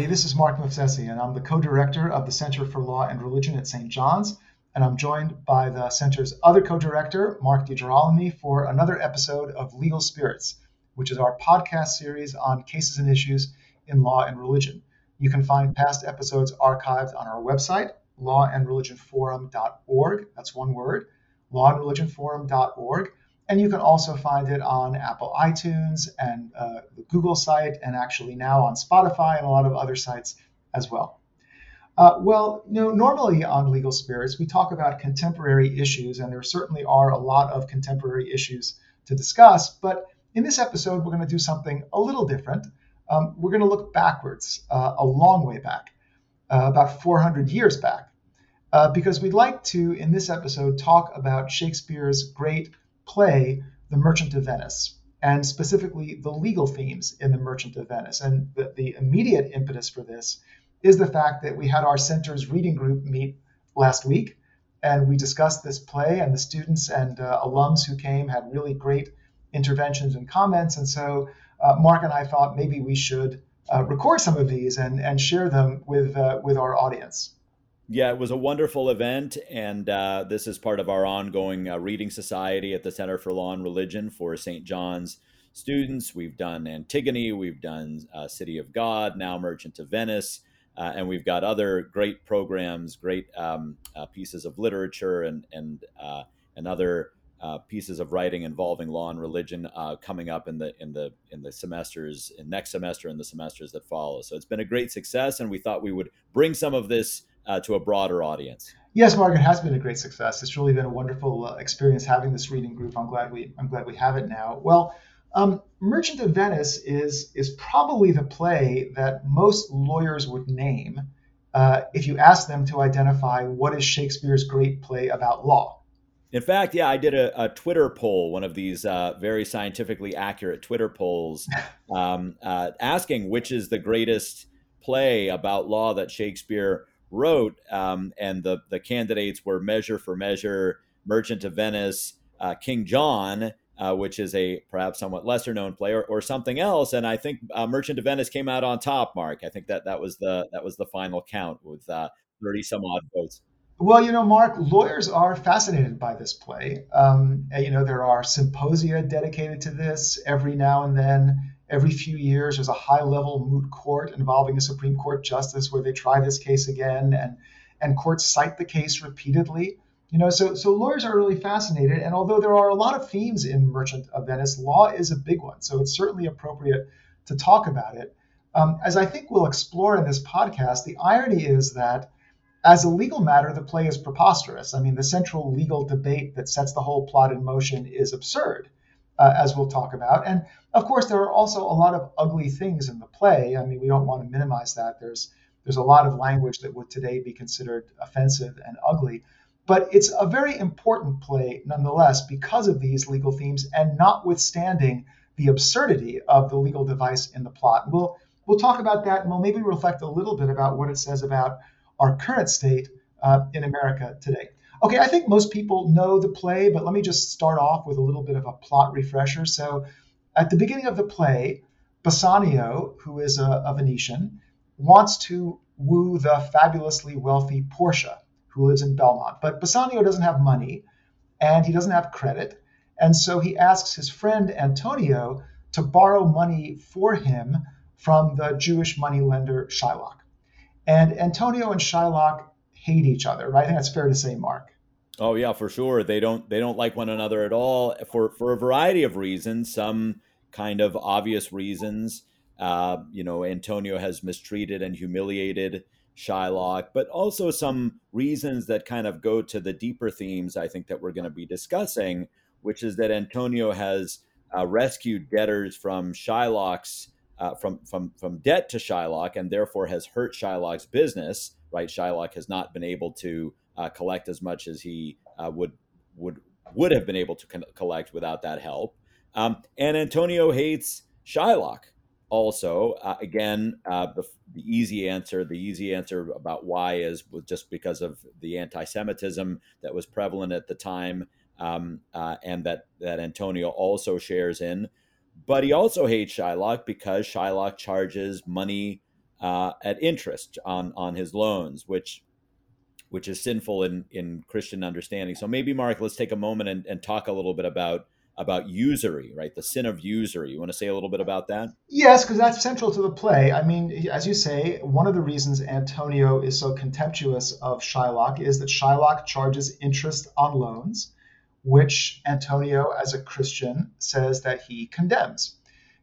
everybody. This is Mark Movsesian, and I'm the co director of the Center for Law and Religion at St. John's. And I'm joined by the center's other co director, Mark DeGirolami, for another episode of Legal Spirits, which is our podcast series on cases and issues in law and religion. You can find past episodes archived on our website, lawandreligionforum.org. That's one word, lawandreligionforum.org. And you can also find it on Apple iTunes and uh, the Google site, and actually now on Spotify and a lot of other sites as well. Uh, well, you know, normally on Legal Spirits, we talk about contemporary issues, and there certainly are a lot of contemporary issues to discuss. But in this episode, we're going to do something a little different. Um, we're going to look backwards, uh, a long way back, uh, about 400 years back, uh, because we'd like to, in this episode, talk about Shakespeare's great play, The Merchant of Venice, and specifically the legal themes in The Merchant of Venice. And the, the immediate impetus for this is the fact that we had our center's reading group meet last week, and we discussed this play, and the students and uh, alums who came had really great interventions and comments. And so uh, Mark and I thought maybe we should uh, record some of these and, and share them with, uh, with our audience. Yeah, it was a wonderful event, and uh, this is part of our ongoing uh, reading society at the Center for Law and Religion for St. John's students. We've done Antigone, we've done uh, City of God, now Merchant of Venice, uh, and we've got other great programs, great um, uh, pieces of literature, and and uh, and other pieces of writing involving law and religion coming up in the in the in the semesters in next semester and the semesters that follow. So it's been a great success, and we thought we would bring some of this uh, to a broader audience. Yes, Mark, it has been a great success. It's really been a wonderful uh, experience having this reading group. I'm glad we I'm glad we have it now. Well, um, Merchant of Venice is is probably the play that most lawyers would name uh, if you ask them to identify what is Shakespeare's great play about law. In fact, yeah, I did a, a Twitter poll, one of these uh, very scientifically accurate Twitter polls, um, uh, asking which is the greatest play about law that Shakespeare wrote, um, and the the candidates were Measure for Measure, Merchant of Venice, uh, King John, uh, which is a perhaps somewhat lesser known player, or something else. And I think uh, Merchant of Venice came out on top. Mark, I think that that was the that was the final count with uh, thirty some odd votes. Well, you know, Mark, lawyers are fascinated by this play. Um, you know, there are symposia dedicated to this every now and then every few years there's a high level moot court involving a Supreme Court justice where they try this case again and and courts cite the case repeatedly. You know, so so lawyers are really fascinated. And although there are a lot of themes in Merchant of Venice, law is a big one. So it's certainly appropriate to talk about it. Um, as I think we'll explore in this podcast, the irony is that as a legal matter, the play is preposterous. I mean, the central legal debate that sets the whole plot in motion is absurd uh, as we'll talk about. And of course, there are also a lot of ugly things in the play. I mean, we don't want to minimize that. There's there's a lot of language that would today be considered offensive and ugly. But it's a very important play nonetheless because of these legal themes and notwithstanding the absurdity of the legal device in the plot. We'll we'll talk about that and we'll maybe reflect a little bit about what it says about our current state uh, in America today. Okay, I think most people know the play, but let me just start off with a little bit of a plot refresher. So, at the beginning of the play, Bassanio, who is a, a Venetian, wants to woo the fabulously wealthy Portia, who lives in Belmont. But Bassanio doesn't have money and he doesn't have credit. And so he asks his friend Antonio to borrow money for him from the Jewish moneylender Shylock. And Antonio and Shylock hate each other, right? I think that's fair to say, Mark. Oh yeah, for sure. They don't they don't like one another at all for for a variety of reasons. Some kind of obvious reasons. Uh, you know, Antonio has mistreated and humiliated Shylock, but also some reasons that kind of go to the deeper themes I think that we're going to be discussing, which is that Antonio has uh, rescued debtors from Shylock's uh, from from from debt to Shylock, and therefore has hurt Shylock's business right? Shylock has not been able to uh, collect as much as he uh, would would would have been able to con- collect without that help. Um, and Antonio hates Shylock also. Uh, again, uh, the, the easy answer, the easy answer about why is just because of the anti-Semitism that was prevalent at the time, um, uh, and that that Antonio also shares in. But he also hates Shylock because Shylock charges money uh, at interest on on his loans, which which is sinful in in Christian understanding. So maybe Mark, let's take a moment and, and talk a little bit about about usury, right? The sin of usury. You want to say a little bit about that? Yes, because that's central to the play. I mean, as you say, one of the reasons Antonio is so contemptuous of Shylock is that Shylock charges interest on loans, which Antonio, as a Christian, says that he condemns.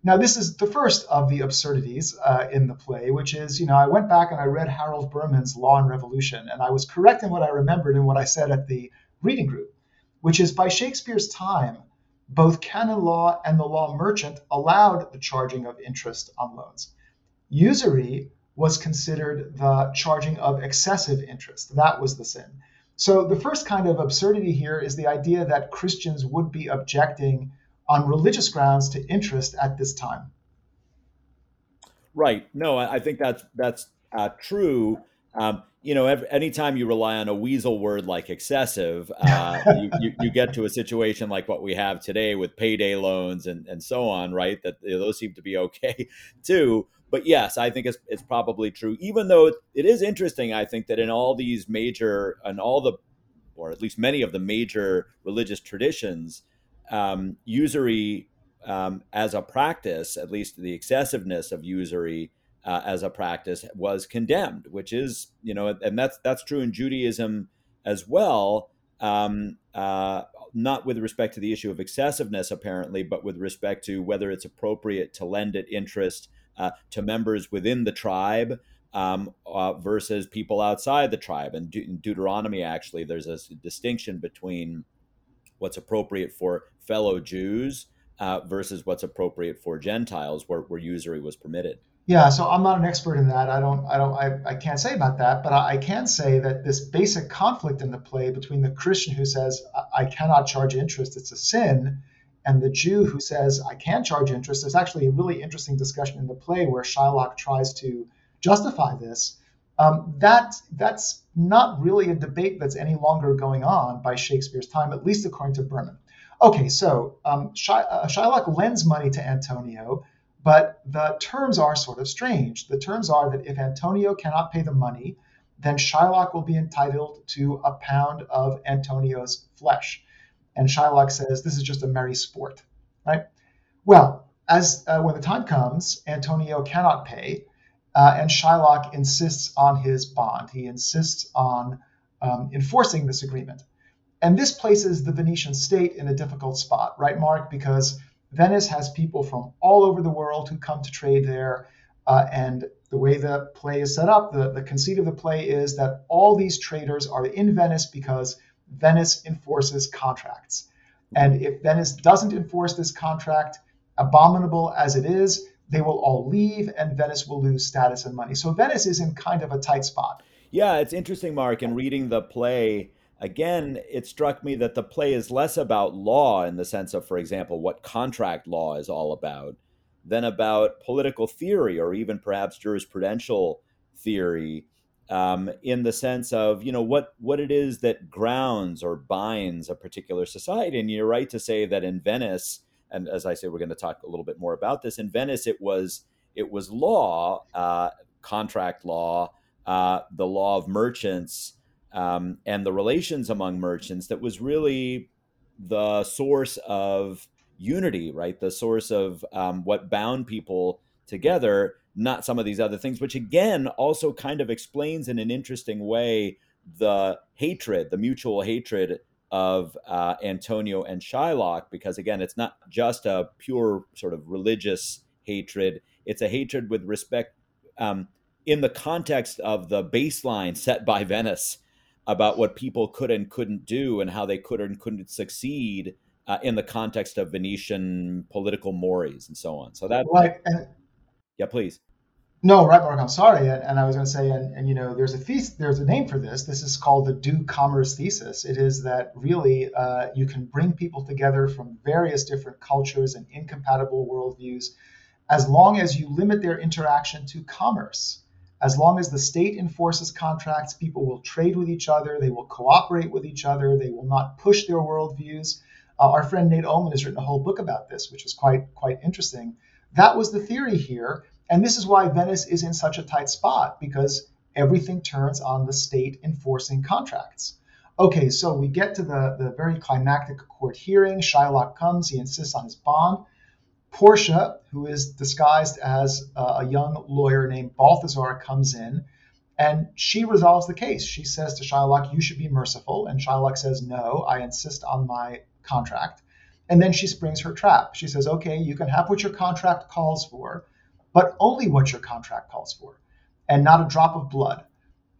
Now, this is the first of the absurdities uh, in the play, which is, you know, I went back and I read Harold Berman's Law and Revolution, and I was correct in what I remembered and what I said at the reading group, which is by Shakespeare's time, both canon law and the law merchant allowed the charging of interest on loans. Usury was considered the charging of excessive interest. That was the sin. So the first kind of absurdity here is the idea that Christians would be objecting on religious grounds to interest at this time. Right. No, I think that's that's uh, true. Um, you know, every, anytime you rely on a weasel word like excessive, uh, you, you, you, get to a situation like what we have today with payday loans and, and so on, right? That those seem to be okay too. But yes, I think it's, it's probably true, even though it is interesting, I think, that in all these major, and all the, or at least many of the major religious traditions, um, usury um, as a practice, at least the excessiveness of usury uh, as a practice, was condemned. Which is, you know, and that's that's true in Judaism as well. Um, uh, not with respect to the issue of excessiveness, apparently, but with respect to whether it's appropriate to lend it interest uh, to members within the tribe um, uh, versus people outside the tribe. And De- in Deuteronomy, actually, there's a distinction between what's appropriate for fellow Jews uh, versus what's appropriate for Gentiles, where, where usury was permitted. Yeah, so I'm not an expert in that. I don't, I don't, I, I can't say about that, but I, I can say that this basic conflict in the play between the Christian who says I, cannot charge interest, it's a sin, and the Jew who says I can charge interest. There's actually a really interesting discussion in the play where Shylock tries to justify this. Um, that that's not really a debate that's any longer going on by Shakespeare's time, at least according to Berman. Okay, so um, uh, Shylock lends money to Antonio, but the terms are sort of strange. The terms are that if Antonio cannot pay the money, then Shylock will be entitled to a pound of Antonio's flesh. And Shylock says this is just a merry sport, right? Well, as uh, when the time comes, Antonio cannot pay, uh, and Shylock insists on his bond. He insists on um, enforcing this agreement. And this places the Venetian state in a difficult spot, right, Mark? Because Venice has people from all over the world who come to trade there. Uh, and the way the play is set up, the, the conceit of the play is that all these traders are in Venice because Venice enforces contracts. And if Venice doesn't enforce this contract, abominable as it is, they will all leave and Venice will lose status and money. So Venice is in kind of a tight spot. Yeah, it's interesting, Mark, in reading the play again, it struck me that the play is less about law in the sense of, for example, what contract law is all about, than about political theory or even perhaps jurisprudential theory. Um, in the sense of you know what what it is that grounds or binds a particular society, and you're right to say that in Venice, and as I say, we're going to talk a little bit more about this. In Venice, it was it was law, uh, contract law, uh, the law of merchants, um, and the relations among merchants that was really the source of unity, right? The source of um, what bound people together, not some of these other things, which again also kind of explains in an interesting way the hatred, the mutual hatred of uh, Antonio and Shylock, because again, it's not just a pure sort of religious hatred, it's a hatred with respect um, in the context of the baseline set by Venice about what people could and couldn't do and how they could and couldn't succeed uh, in the context of Venetian political mores and so on. So that right. Yeah, please. No, right, Mark. I'm sorry, and, and I was going to say, and, and, you know, there's a thesis, there's a name for this. This is called the doux commerce thesis. It is that really uh, you can bring people together from various different cultures and incompatible worldviews, as long as you limit their interaction to commerce. As long as the state enforces contracts, people will trade with each other, they will cooperate with each other, they will not push their worldviews. Uh, our friend Nate Oman has written a whole book about this, which is quite quite interesting. That was the theory here, And this is why Venice is in such a tight spot because everything turns on the state enforcing contracts. Okay, so we get to the, the very climactic court hearing. Shylock comes, he insists on his bond. Portia, who is disguised as a young lawyer named Balthazar, comes in and she resolves the case. She says to Shylock, You should be merciful. And Shylock says, No, I insist on my contract. And then she springs her trap. She says, Okay, you can have what your contract calls for, but only what your contract calls for, and not a drop of blood.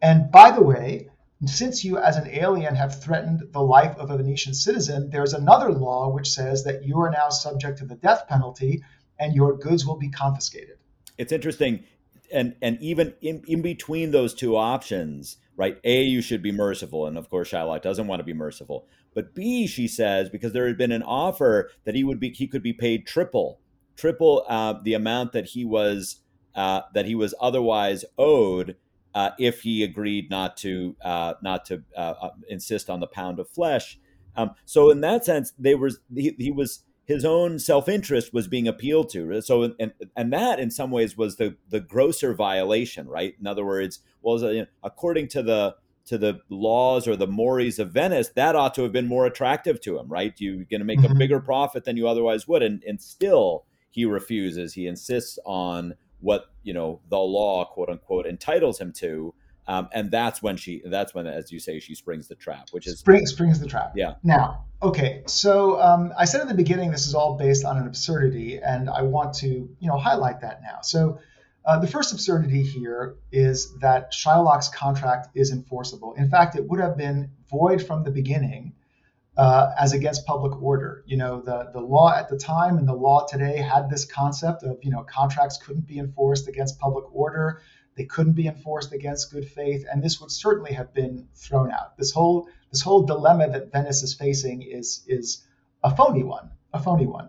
And by the way, since you as an alien have threatened the life of a Venetian citizen, there's another law which says that you are now subject to the death penalty and your goods will be confiscated. It's interesting. And and even in, in between those two options, right? A, you should be merciful. And of course, Shylock doesn't want to be merciful. But B, she says, because there had been an offer that he would be he could be paid triple, triple uh, the amount that he was uh, that he was otherwise owed uh, if he agreed not to uh, not to uh, uh, insist on the pound of flesh. Um, so in that sense, they were he, he was his own self interest was being appealed to. So and and that in some ways was the the grosser violation, right? In other words, well, you know, according to the to the laws or the mores of Venice, that ought to have been more attractive to him, right? You're going to make mm-hmm. a bigger profit than you otherwise would, and and still he refuses. He insists on what you know the law quote unquote entitles him to um, and that's when she that's when as you say she springs the trap which is Spring, springs the trap yeah now okay so um, i said in the beginning this is all based on an absurdity and i want to you know highlight that now so uh, the first absurdity here is that Shylock's contract is enforceable. In fact, it would have been void from the beginning uh, as against public order. You know, the, the law at the time and the law today had this concept of, you know, contracts couldn't be enforced against public order. They couldn't be enforced against good faith, and this would certainly have been thrown out. This whole this whole dilemma that Venice is facing is is a phony one, a phony one.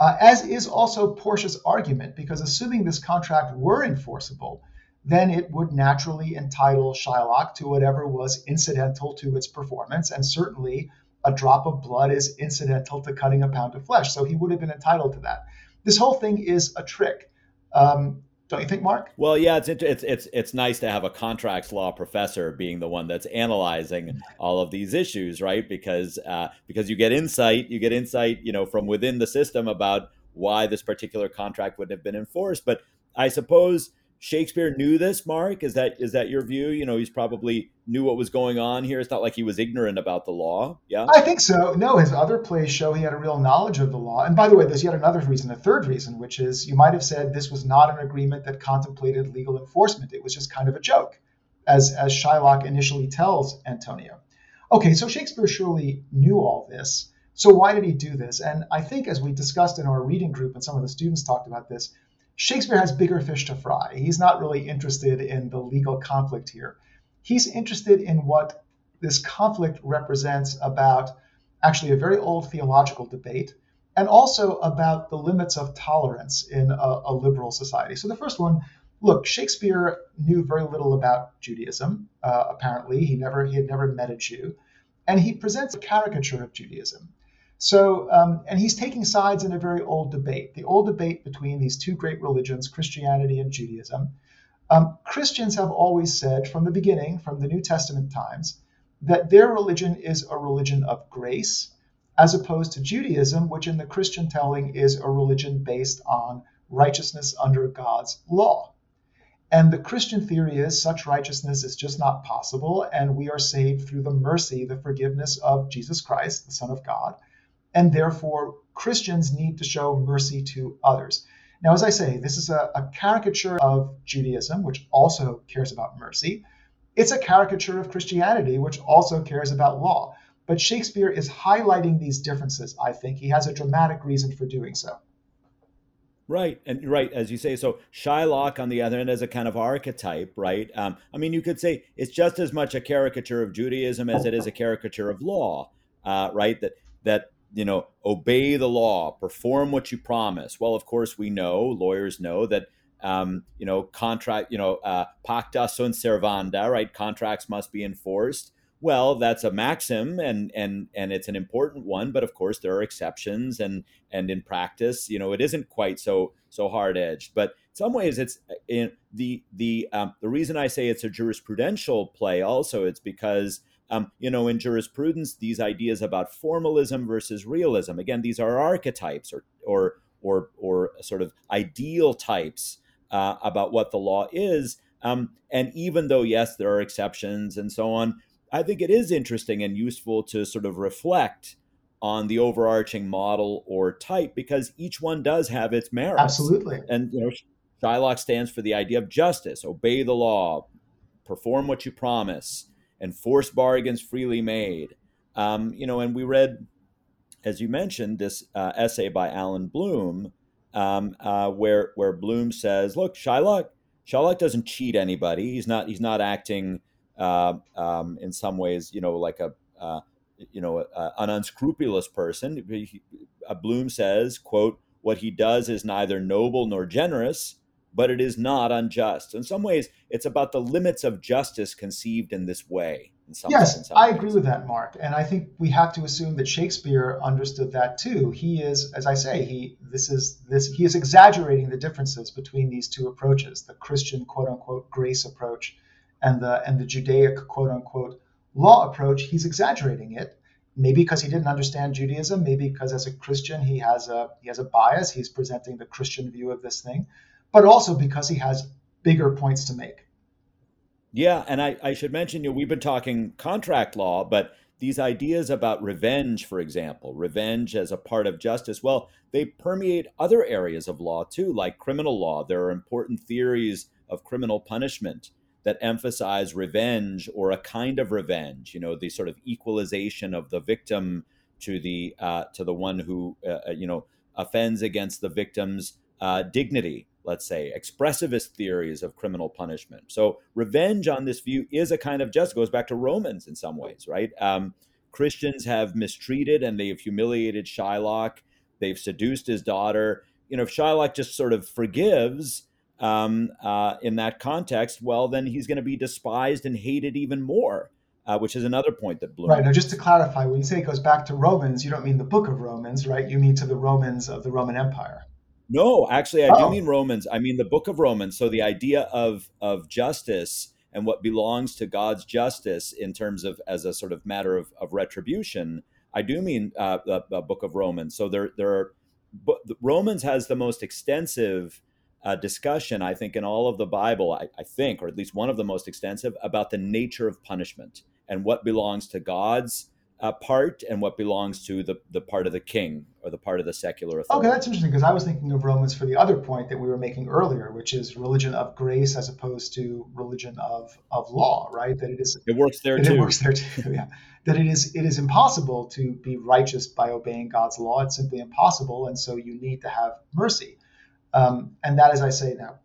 Uh, as is also Portia's argument, because assuming this contract were enforceable, then it would naturally entitle Shylock to whatever was incidental to its performance, and certainly a drop of blood is incidental to cutting a pound of flesh. So he would have been entitled to that. This whole thing is a trick. Um, don't you think, Mark? Well, yeah, it's it's it's it's nice to have a contracts law professor being the one that's analyzing all of these issues, right? Because uh, because you get insight, you get insight, you know, from within the system about why this particular contract would have been enforced. But I suppose Shakespeare knew this, Mark? Is that is that your view? You know, he's probably knew what was going on here. It's not like he was ignorant about the law. Yeah, I think so. No, his other plays show he had a real knowledge of the law. And by the way, there's yet another reason, a third reason, which is you might have said this was not an agreement that contemplated legal enforcement. It was just kind of a joke, as as Shylock initially tells Antonio. Okay, so Shakespeare surely knew all this. So why did he do this? And I think, as we discussed in our reading group, and some of the students talked about this Shakespeare has bigger fish to fry. He's not really interested in the legal conflict here. He's interested in what this conflict represents about actually a very old theological debate and also about the limits of tolerance in a, a liberal society. So the first one, look, Shakespeare knew very little about Judaism. Uh, apparently, he never he had never met a Jew, and he presents a caricature of Judaism. So, um, and he's taking sides in a very old debate, the old debate between these two great religions, Christianity and Judaism. Um, Christians have always said from the beginning, from the New Testament times, that their religion is a religion of grace, as opposed to Judaism, which in the Christian telling is a religion based on righteousness under God's law. And the Christian theory is such righteousness is just not possible, and we are saved through the mercy, the forgiveness of Jesus Christ, the Son of God and therefore Christians need to show mercy to others. Now, as I say, this is a, a, caricature of Judaism, which also cares about mercy. It's a caricature of Christianity, which also cares about law. But Shakespeare is highlighting these differences, I think. He has a dramatic reason for doing so. Right, and right as you say. So Shylock, on the other end, as a kind of archetype, right? Um, I mean, you could say it's just as much a caricature of Judaism as it is a caricature of law, uh, right? That that you know, obey the law, perform what you promise. Well, of course, we know, lawyers know that, um, you know, contract, you know, uh, pacta sunt servanda, right? Contracts must be enforced. Well, that's a maxim, and and and it's an important one. But of course, there are exceptions, and and in practice, you know, it isn't quite so so hard edged. But in some ways it's in the the um, the reason I say it's a jurisprudential play also it's because um, you know in jurisprudence these ideas about formalism versus realism again these are archetypes or or or or sort of ideal types uh, about what the law is um, and even though yes there are exceptions and so on I think it is interesting and useful to sort of reflect on the overarching model or type because each one does have its merits. Absolutely. And you know, Shylock stands for the idea of justice, obey the law, perform what you promise, enforce bargains freely made. Um, you know, and we read, as you mentioned, this uh, essay by Allan Bloom, um, uh, where where Bloom says, "Look, Shylock, Shylock doesn't cheat anybody. He's not he's not acting uh, um, in some ways, you know, like a uh, you know, a, an unscrupulous person. He, Bloom says, quote, what he does is neither noble nor generous, but it is not unjust. In some ways, it's about the limits of justice conceived in this way. In some, yes, in some I agree with that, Mark. And I think we have to assume that Shakespeare understood that too. He is, as I say, he this is this he is exaggerating the differences between these two approaches: the Christian quote unquote grace approach and the and the Judaic quote unquote law approach, he's exaggerating it. Maybe because he didn't understand Judaism, maybe because as a Christian he has a he has a bias. He's presenting the Christian view of this thing, but also because he has bigger points to make. Yeah, and I, I should mention you know, we've been talking contract law, but these ideas about revenge, for example, revenge as a part of justice, well, they permeate other areas of law too, like criminal law. There are important theories of criminal punishment that emphasize revenge or a kind of revenge. You know, the sort of equalization of the victim to the uh, to the one who uh, uh, you know offends against the victim's uh, dignity. Let's say expressivist theories of criminal punishment. So revenge on this view is a kind of just goes back to Romans in some ways, right? Um, Christians have mistreated and they've humiliated Shylock. They've seduced his daughter. You know, if Shylock just sort of forgives, um, uh, in that context, well, then he's going to be despised and hated even more. Uh, which is another point that Bloom. Right. Now, just to clarify, when you say it goes back to Romans, you don't mean the book of Romans, right? You mean to the Romans of the Roman Empire. No, actually, I oh. do mean Romans. I mean the book of Romans. So the idea of of justice and what belongs to God's justice in terms of as a sort of matter of, of retribution. I do mean uh, the, the, book of Romans. So there there are, but Romans has the most extensive uh, discussion, I think, in all of the Bible, I, I, think, or at least one of the most extensive, about the nature of punishment and what belongs to God's uh, part and what belongs to the, the part of the king or the part of the secular authority. Okay, that's interesting because I was thinking of Romans for the other point that we were making earlier, which is religion of grace as opposed to religion of, of law, right? That it is it works there too. It works there too, yeah. That it is it is impossible to be righteous by obeying God's law. It's simply impossible, and so you need to have mercy. Um, and that, as I say now,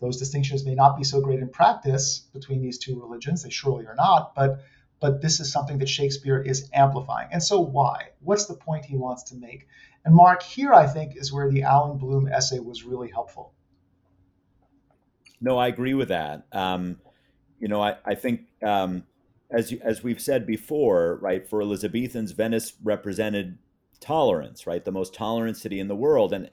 those distinctions may not be so great in practice between these two religions. They surely are not, but but this is something that Shakespeare is amplifying. And so why? What's the point he wants to make? And Mark, here I think is where the Allan Bloom essay was really helpful. No, I agree with that. Um, you know, I, I think um, as as we've said before, right, for Elizabethans, Venice represented tolerance, right, the most tolerant city in the world, and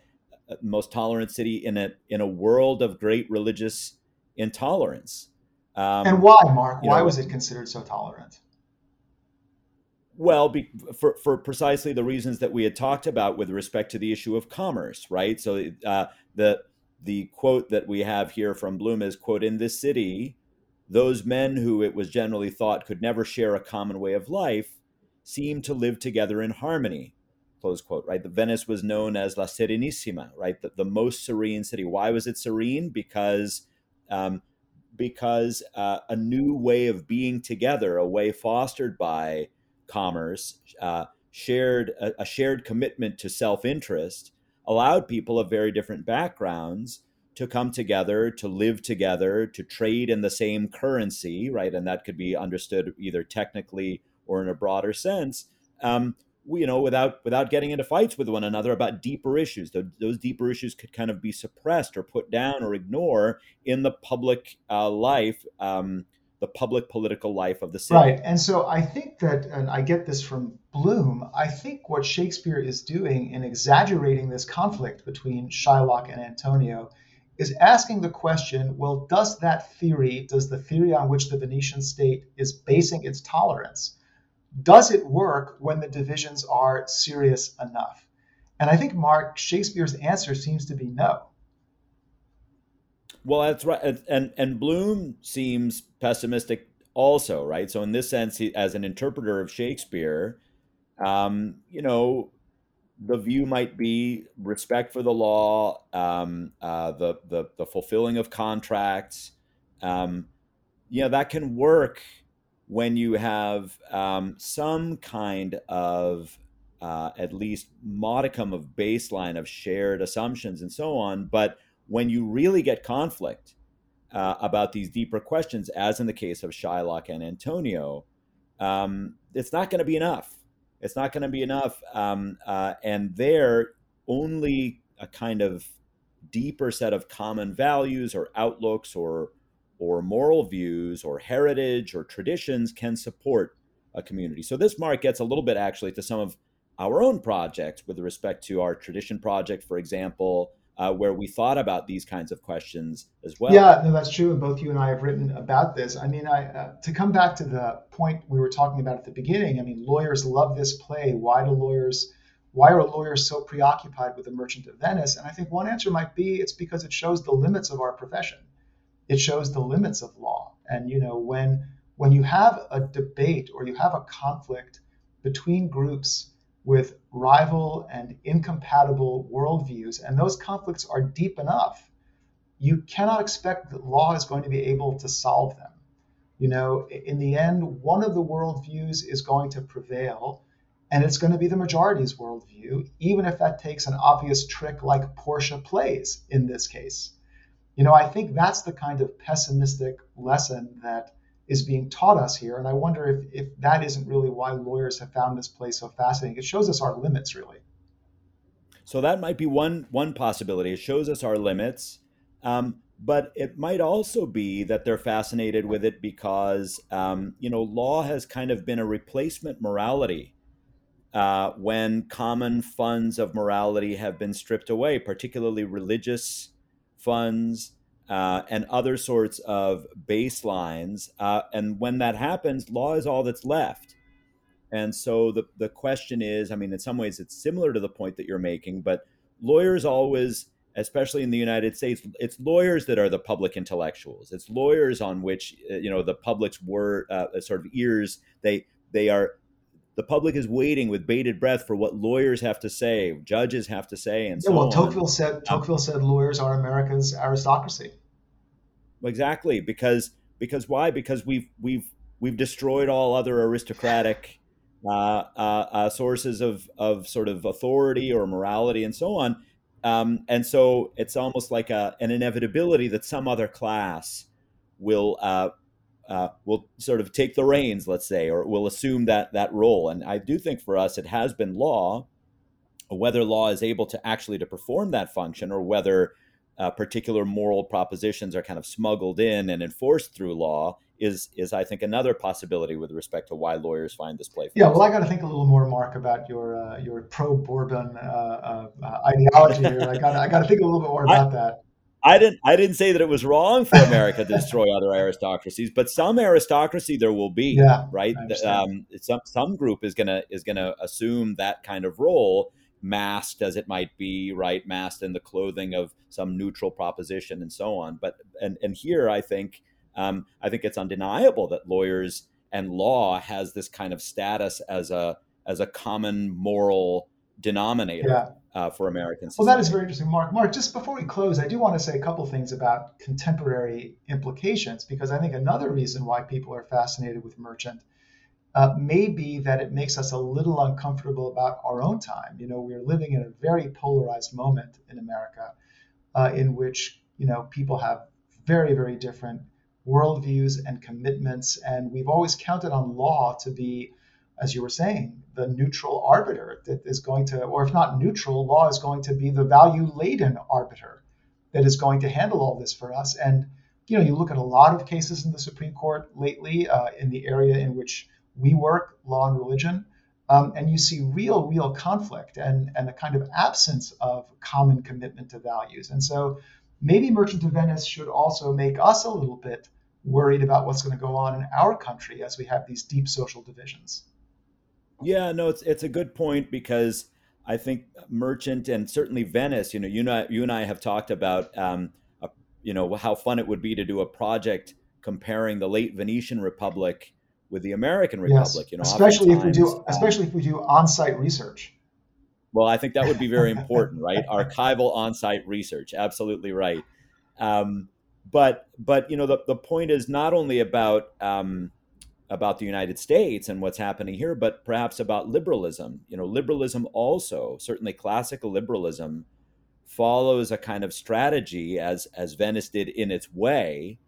most tolerant city in a in a world of great religious intolerance. Um, and why, Mark? Why know, was it considered so tolerant? Well, be, for for precisely the reasons that we had talked about with respect to the issue of commerce, right? So uh, the the quote that we have here from Bloom is quote in this city, those men who it was generally thought could never share a common way of life seem to live together in harmony close quote, right? The Venice was known as La Serenissima, right? The, the most serene city. Why was it serene? Because um, because uh, a new way of being together, a way fostered by commerce, uh, shared a, a shared commitment to self-interest, allowed people of very different backgrounds to come together, to live together, to trade in the same currency, right? And that could be understood either technically or in a broader sense. Um, you know, without without getting into fights with one another about deeper issues. Those deeper issues could kind of be suppressed or put down or ignore in the public uh, life, um, the public political life of the city. Right, and so I think that, and I get this from Bloom. I think what Shakespeare is doing in exaggerating this conflict between Shylock and Antonio is asking the question well, does that theory, does the theory on which the Venetian state is basing its tolerance, does it work when the divisions are serious enough? And I think, Mark, Shakespeare's answer seems to be no. Well, that's right. And, and Bloom seems pessimistic also, right? So, in this sense, he, as an interpreter of Shakespeare, um, you know, the view might be respect for the law, um, uh, the, the the fulfilling of contracts. Um, you know that can work when you have um, some kind of uh, at least modicum of baseline of shared assumptions and so on. But when you really get conflict uh, about these deeper questions, as in the case of Shylock and Antonio, um, it's not going to be enough it's not going to be enough. Um, uh, and there, only a kind of deeper set of common values or outlooks or or moral views or heritage or traditions can support a community. So this mark gets a little bit actually to some of our own projects with respect to our tradition project, for example, uh, where we thought about these kinds of questions as well. Yeah, no, that's true. And both you and I have written about this. I mean, I, uh, to come back to the point we were talking about at the beginning, I mean, lawyers love this play. Why do lawyers? Why are lawyers so preoccupied with the Merchant of Venice? And I think one answer might be it's because it shows the limits of our profession. It shows the limits of law. And you know, when when you have a debate or you have a conflict between groups with rival and incompatible worldviews, and those conflicts are deep enough, you cannot expect that law is going to be able to solve them. You know, in the end, one of the worldviews is going to prevail, and it's going to be the majority's worldview, even if that takes an obvious trick like Portia plays in this case. You know, I think that's the kind of pessimistic lesson that is being taught us here. And I wonder if, if that isn't really why lawyers have found this place so fascinating. It shows us our limits, really. So that might be one one possibility. It shows us our limits, um, but it might also be that they're fascinated with it because um, you know law has kind of been a replacement morality uh, when common funds of morality have been stripped away, particularly religious funds uh, and other sorts of baselines. Uh, and when that happens, law is all that's left. And so the, the question is I mean, in some ways, it's similar to the point that you're making, but lawyers always, especially in the United States, it's lawyers that are the public intellectuals. It's lawyers on which, uh, you know, the public's word, uh, sort of ears, they, they are the public is waiting with bated breath for what lawyers have to say, judges have to say, and yeah, so well, on. Tocqueville said Tocqueville said lawyers are America's aristocracy. Exactly, because because why? Because we've we've we've destroyed all other aristocratic uh, uh, uh, sources of of sort of authority or morality and so on, um, and so it's almost like a, an inevitability that some other class will uh, will sort of take the reins, let's say, or will assume that that role. And I do think for us, it has been law. Whether law is able to actually to perform that function, or whether uh, particular moral propositions are kind of smuggled in and enforced through law, is is I think another possibility with respect to why lawyers find this play. Yeah, well, I got to think a little more, Mark, about your uh, your pro Bourbon uh, uh, ideology here. I got I got to think a little bit more about I, that. I didn't I didn't say that it was wrong for America to destroy other aristocracies, but some aristocracy there will be, yeah, right? Um, some some group is gonna is gonna assume that kind of role, masked as it might be, right? Masked in the clothing of some neutral proposition and so on. But and and here I think um, I think it's undeniable that lawyers and law has this kind of status as a as a common moral denominator. Yeah uh, for Americans. Well, that is very interesting, Mark. Mark, just before we close, I do want to say a couple things about contemporary implications because I think another reason why people are fascinated with Merchant uh, may be that it makes us a little uncomfortable about our own time. You know, we're living in a very polarized moment in America, uh, in which you know people have very, very different worldviews and commitments, and we've always counted on law to be as you were saying, the neutral arbiter that is going to, or if not neutral, law is going to be the value laden arbiter that is going to handle all this for us. And, you know, you look at a lot of cases in the Supreme Court lately uh, in the area in which we work, law and religion, um, and you see real, real conflict and, and a kind of absence of common commitment to values. And so maybe Merchant of Venice should also make us a little bit worried about what's going to go on in our country as we have these deep social divisions. Yeah, no, it's it's a good point because I think Merchant and certainly Venice, you know, you know, you and I have talked about, um, a, you know, how fun it would be to do a project comparing the late Venetian Republic with the American Republic. Yes. You know, especially if we do, especially if we do on-site research. Well, I think that would be very important, right? Archival on-site research, absolutely right. Um, but but you know, the the point is not only about um, about the United States and what's happening here, but perhaps about liberalism. You know, liberalism also, certainly classical liberalism, follows a kind of strategy as as Venice did in its way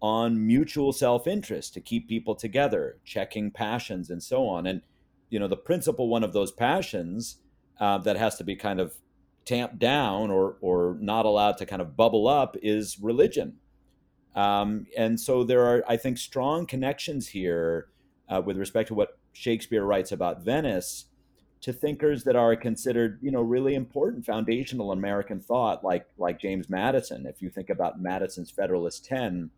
on mutual self-interest to keep people together, checking passions and so on. And you know, the principal one of those passions uh, that has to be kind of tamped down or or not allowed to kind of bubble up is religion um, and so there are, I think, strong connections here uh, with respect to what Shakespeare writes about Venice to thinkers that are considered, you know, really important foundational American thought, like like James Madison. If you think about Madison's Federalist Ten,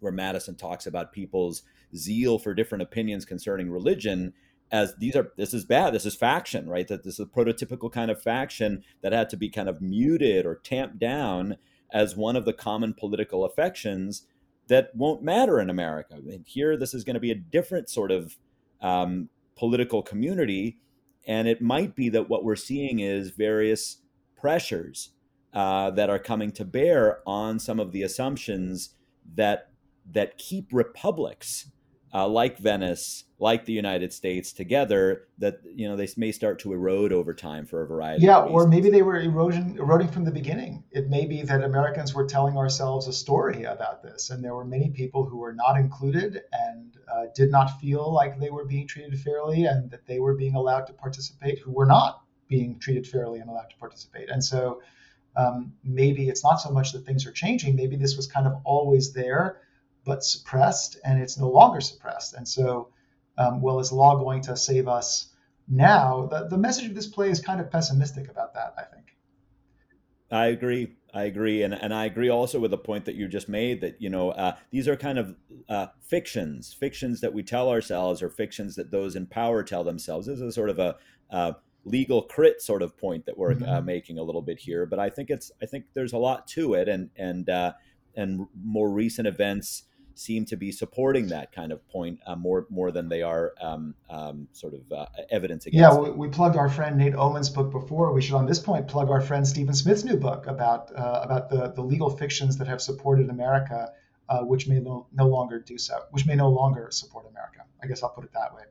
where Madison talks about people's zeal for different opinions concerning religion as these are this is bad this is faction right that this is a prototypical kind of faction that had to be kind of muted or tamped down as one of the common political affections that won't matter in America. And here, this is going to be a different sort of um, political community. And it might be that what we're seeing is various pressures uh, that are coming to bear on some of the assumptions that that keep republics uh, like Venice, like the United States, together, that you know they may start to erode over time for a variety. Yeah, or maybe they were erosion eroding from the beginning. It may be that Americans were telling ourselves a story about this, and there were many people who were not included and uh, did not feel like they were being treated fairly, and that they were being allowed to participate, who were not being treated fairly and allowed to participate. And so um, maybe it's not so much that things are changing. Maybe this was kind of always there but suppressed, and it's no longer suppressed. And so, um, well, is law going to save us now? The, the message of this play is kind of pessimistic about that, I think. I agree. I agree, and and I agree also with the point that you just made that you know uh, these are kind of uh, fictions, fictions that we tell ourselves, or fictions that those in power tell themselves. This is sort of a uh, legal crit sort of point that we're uh, mm-hmm. making a little bit here, but I think it's I think there's a lot to it, and and uh, and more recent events seem to be supporting that kind of point uh, more more than they are um, um, sort of uh, evidence against. Yeah, we, we, plugged our friend Nate Oman's book before. We should, on this point, plug our friend Steven Smith's new book about uh, about the the legal fictions that have supported America, uh, which may no, no longer do so, which may no longer support America. I guess I'll put it that way.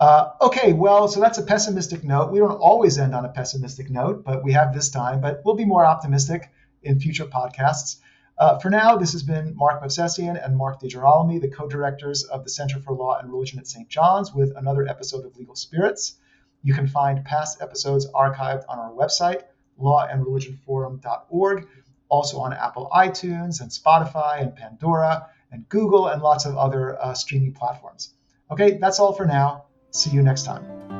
Uh, okay, well, so that's a pessimistic note. We don't always end on a pessimistic note, but we have this time. But we'll be more optimistic in future podcasts. Uh, for now, this has been Mark Movsesian and Mark DeGirolami, the co-directors of the Center for Law and Religion at St. John's, with another episode of Legal Spirits. You can find past episodes archived on our website, lawandreligionforum.org, also on Apple iTunes and Spotify and Pandora and Google and lots of other uh, streaming platforms. Okay, that's all for now. See you next time.